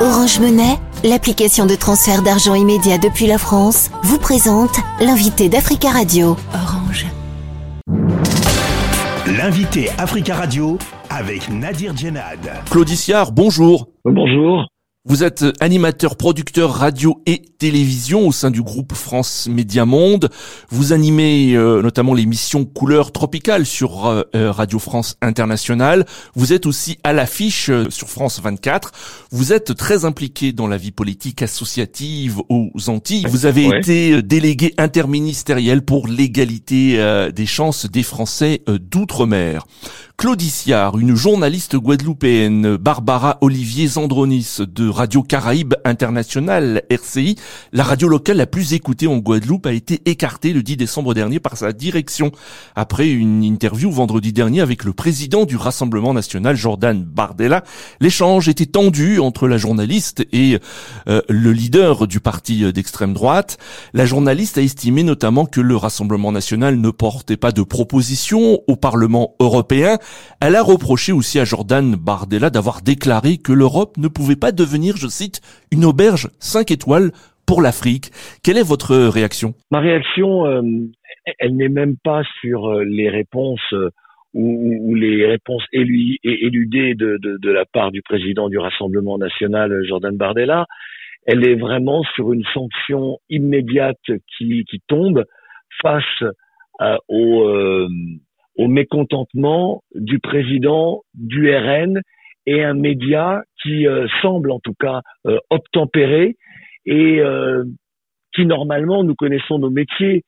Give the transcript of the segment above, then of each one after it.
Orange Monnaie, l'application de transfert d'argent immédiat depuis la France, vous présente l'invité d'Africa Radio. Orange. L'invité Africa Radio avec Nadir Djenad. Claudiciard, bonjour. Bonjour. Vous êtes animateur, producteur radio et télévision au sein du groupe France Média Monde. Vous animez euh, notamment l'émission Couleur tropicale sur euh, euh, Radio France Internationale. Vous êtes aussi à l'affiche sur France 24. Vous êtes très impliqué dans la vie politique associative aux Antilles. Vous avez été délégué interministériel pour l'égalité des chances des Français d'outre-mer. Claudiciard, une journaliste guadeloupéenne, Barbara Olivier Zandronis de Radio Caraïbe International, RCI, la radio locale la plus écoutée en Guadeloupe, a été écartée le 10 décembre dernier par sa direction après une interview vendredi dernier avec le président du Rassemblement national, Jordan Bardella. L'échange était tendu entre la journaliste et euh, le leader du parti d'extrême droite. La journaliste a estimé notamment que le Rassemblement national ne portait pas de proposition au Parlement européen elle a reproché aussi à Jordan Bardella d'avoir déclaré que l'Europe ne pouvait pas devenir, je cite, une auberge 5 étoiles pour l'Afrique. Quelle est votre réaction? Ma réaction, euh, elle n'est même pas sur euh, les réponses euh, ou, les réponses éludées de, la part du président du Rassemblement national, Jordan Bardella. Elle est vraiment sur une sanction immédiate qui, tombe face au au mécontentement du président du RN et un média qui euh, semble en tout cas euh, obtempérer et euh, qui normalement nous connaissons nos métiers.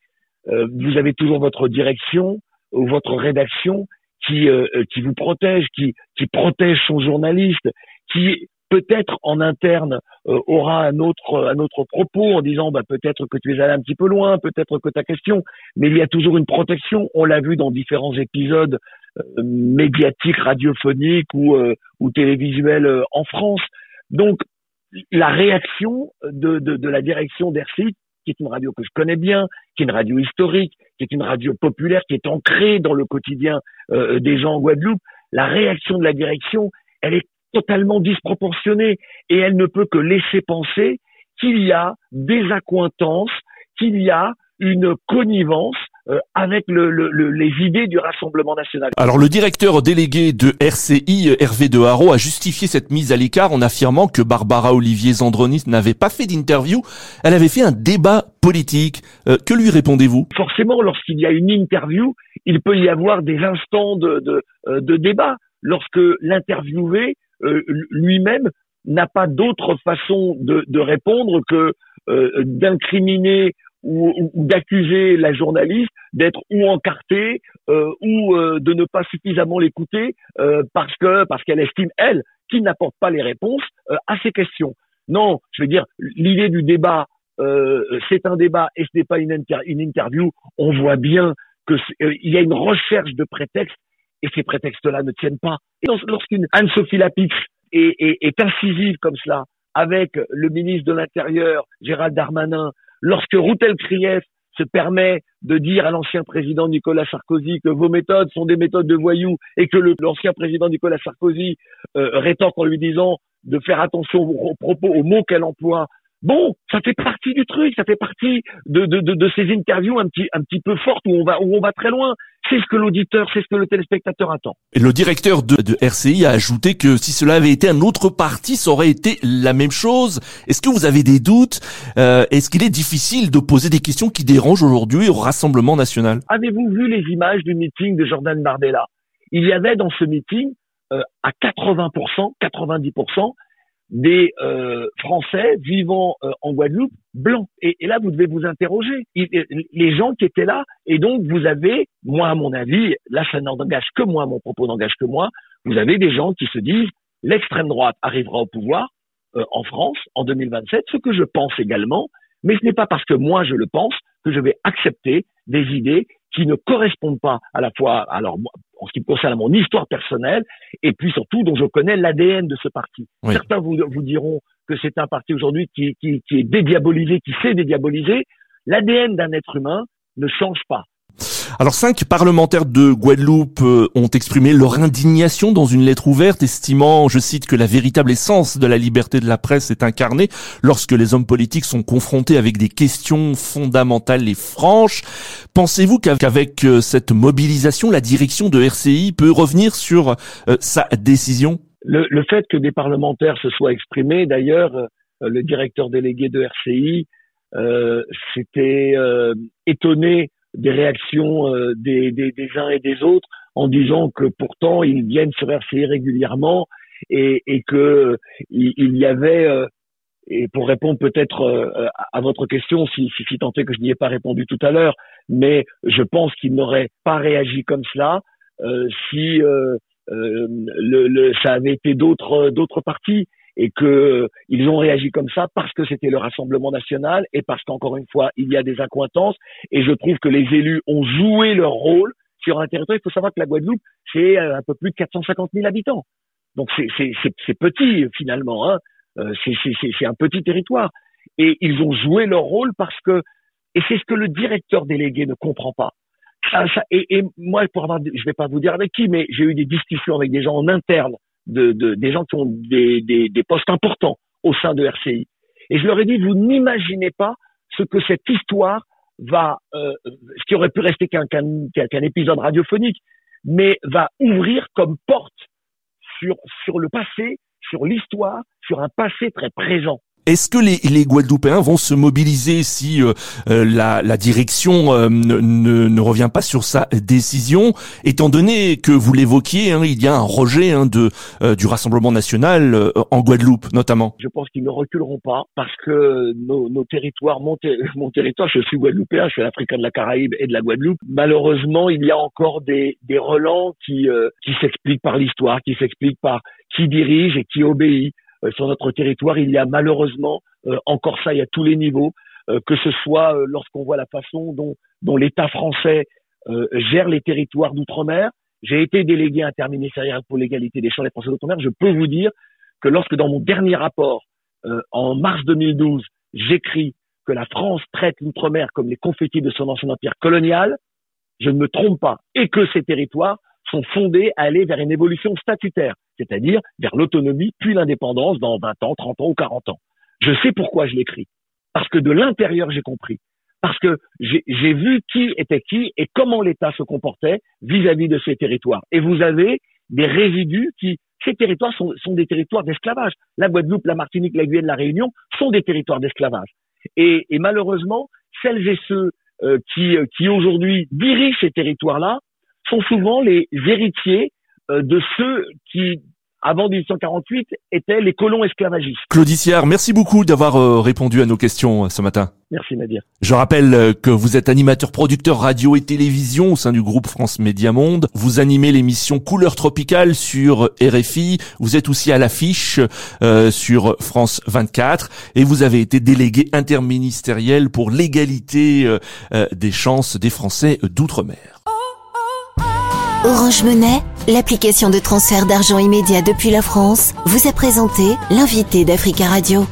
vous avez toujours votre direction ou votre rédaction qui qui vous protège, qui qui protège son journaliste, qui peut-être en interne euh, aura un autre un autre propos en disant bah peut-être que tu es allé un petit peu loin, peut-être que ta question, mais il y a toujours une protection. On l'a vu dans différents épisodes euh, médiatiques, radiophoniques ou euh, ou télévisuels en France. Donc la réaction de, de, de la direction d'RCI, qui est une radio que je connais bien, qui est une radio historique, qui est une radio populaire, qui est ancrée dans le quotidien des gens en Guadeloupe, la réaction de la direction, elle est totalement disproportionnée et elle ne peut que laisser penser qu'il y a des accointances, qu'il y a une connivence euh, avec le, les idées du Rassemblement national. Alors le directeur délégué de RCI, Hervé de Haro, a justifié cette mise à l'écart en affirmant que Barbara Olivier Zandronis n'avait pas fait d'interview, elle avait fait un débat politique. Euh, que lui répondez-vous? Forcément, lorsqu'il y a une interview, il peut y avoir des instants de, de, euh, de débat. Lorsque l'interviewé lui-même n'a pas d'autre façon de, répondre que euh, d'incriminer ou, ou d'accuser la journaliste d'être ou encartée euh, ou de ne pas suffisamment l'écouter parce que parce qu'elle estime elle qu'il n'apporte pas les réponses à ces questions. Non, je veux dire l'idée du débat, c'est un débat et ce n'est pas une, interview. On voit bien que il y a une recherche de prétextes et ces prétextes-là ne tiennent pas. Lorsqu'une Anne-Sophie Lapix est, incisive comme cela avec le ministre de l'Intérieur, Gérald Darmanin, lorsque Routel Krief se permet de dire à l'ancien président Nicolas Sarkozy que vos méthodes sont des méthodes de voyous et que l'ancien président Nicolas Sarkozy euh, rétorque en lui disant de faire attention aux propos, aux mots qu'elle emploie Bon, ça fait partie du truc, ça fait partie de, de, de, de, ces interviews un petit, un petit peu fortes où on va, où on va très loin. C'est ce que l'auditeur, c'est ce que le téléspectateur attend. Et le directeur de, de, RCI a ajouté que si cela avait été un autre parti, ça aurait été la même chose. Est-ce que vous avez des doutes? Euh, Est-ce qu'il est difficile de poser des questions qui dérangent aujourd'hui au Rassemblement national? Avez-vous vu les images du meeting de Jordan Bardella? Il y avait dans ce meeting euh, à 80%, 90% des euh, Français vivant euh, en Guadeloupe blancs. Et, là, vous devez vous interroger. les gens qui étaient là, et donc vous avez, moi à mon avis, là ça n'engage que moi, mon propos n'engage que moi, vous avez des gens qui se disent l'extrême droite arrivera au pouvoir euh, en France en 2027, ce que je pense également, mais ce n'est pas parce que moi je le pense que je vais accepter des idées qui ne correspondent pas à la fois, alors en ce qui me concerne mon histoire personnelle, et puis surtout dont je connais l'ADN de ce parti. Certains vous, vous diront que c'est un parti aujourd'hui qui, qui, qui est dédiabolisé, qui s'est dédiaboliser. L'ADN d'un être humain ne change pas. Alors cinq parlementaires de Guadeloupe euh, ont exprimé leur indignation dans une lettre ouverte, estimant, je cite, que la véritable essence de la liberté de la presse est incarnée lorsque les hommes politiques sont confrontés avec des questions fondamentales et franches. Pensez-vous qu'avec euh, cette mobilisation, la direction de RCI peut revenir sur euh, sa décision? Le, le, fait que des parlementaires se soient exprimés, d'ailleurs, le directeur délégué de RCI euh, s'était étonné des réactions euh, des, des, des, uns et des autres en disant que pourtant ils viennent se RCI régulièrement et, et que il, y avait euh, et pour répondre peut-être euh, à votre question, si, si, si tant est que je n'y ai pas répondu tout à l'heure, mais je pense qu'il n'aurait pas réagi comme cela euh, si le, le, ça avait été d'autres d'autres partis et que ils ont réagi comme ça parce que c'était le Rassemblement national et parce qu'encore une fois, il y a des incointances et je trouve que les élus ont joué leur rôle sur un territoire. Il faut savoir que la Guadeloupe, c'est euh, un peu plus de 450 000 habitants. Donc c'est petit finalement, hein. Euh, c'est un petit territoire. Et ils ont joué leur rôle parce que, et c'est ce que le directeur délégué ne comprend pas. Ça, ça, et, et, moi, pour avoir, je vais pas vous dire avec qui, mais j'ai eu des discussions avec des gens en interne de, de, des gens qui ont des, postes importants au sein de RCI. Et je leur ai dit, vous n'imaginez pas ce que cette histoire va, euh, ce qui aurait pu rester qu'un épisode radiophonique, mais va ouvrir comme porte sur le passé, sur l'histoire, sur un passé très présent. Est-ce que les, Guadeloupéens vont se mobiliser si euh, euh, la, direction euh, ne, revient pas sur sa décision, étant donné que vous l'évoquiez, hein, il y a un rejet hein, de, du Rassemblement national en Guadeloupe notamment. Je pense qu'ils ne reculeront pas parce que nos, territoires, mon, territoire, je suis Guadeloupéen, je suis africain de la Caraïbe et de la Guadeloupe, malheureusement il y a encore des, relents qui s'expliquent par l'histoire, qui s'expliquent par qui dirige et qui obéit. Euh, sur notre territoire, il y a malheureusement euh, encore ça, il y a tous les niveaux, euh, que ce soit lorsqu'on voit la façon dont, l'État français gère les territoires d'outre-mer. J'ai été délégué interministériel pour l'égalité des champs des Français d'outre-mer. Je peux vous dire que lorsque dans mon dernier rapport, en mars 2012, j'écris que la France traite l'outre-mer comme les confettis de son ancien empire colonial, je ne me trompe pas, et que ces territoires sont fondés à aller vers une évolution statutaire, c'est-à-dire vers l'autonomie puis l'indépendance dans 20 ans, 30 ans ou 40 ans. Je sais pourquoi je l'écris. Parce que de l'intérieur, j'ai compris. Parce que j'ai vu qui était qui et comment l'État se comportait vis-à-vis de ces territoires. Et vous avez des résidus qui, ces territoires sont, des territoires d'esclavage. La Guadeloupe, la Martinique, la Guyane, la Réunion sont des territoires d'esclavage. Et, malheureusement, celles et ceux euh, qui, qui aujourd'hui dirigent ces territoires-là sont souvent les héritiers euh, de ceux qui, avant 1848, étaient les colons esclavagistes. Claudiciard, merci beaucoup d'avoir euh, répondu à nos questions euh, ce matin. Merci Nadir. Je rappelle que vous êtes animateur producteur radio et télévision au sein du groupe France Média Monde. Vous animez l'émission Couleur tropicale sur RFI. Vous êtes aussi à l'affiche sur France 24 et vous avez été délégué interministériel pour l'égalité des chances des Français d'outre-mer. Orange Monnaie, l'application de transfert d'argent immédiat depuis la France, vous a présenté l'invité d'Africa Radio.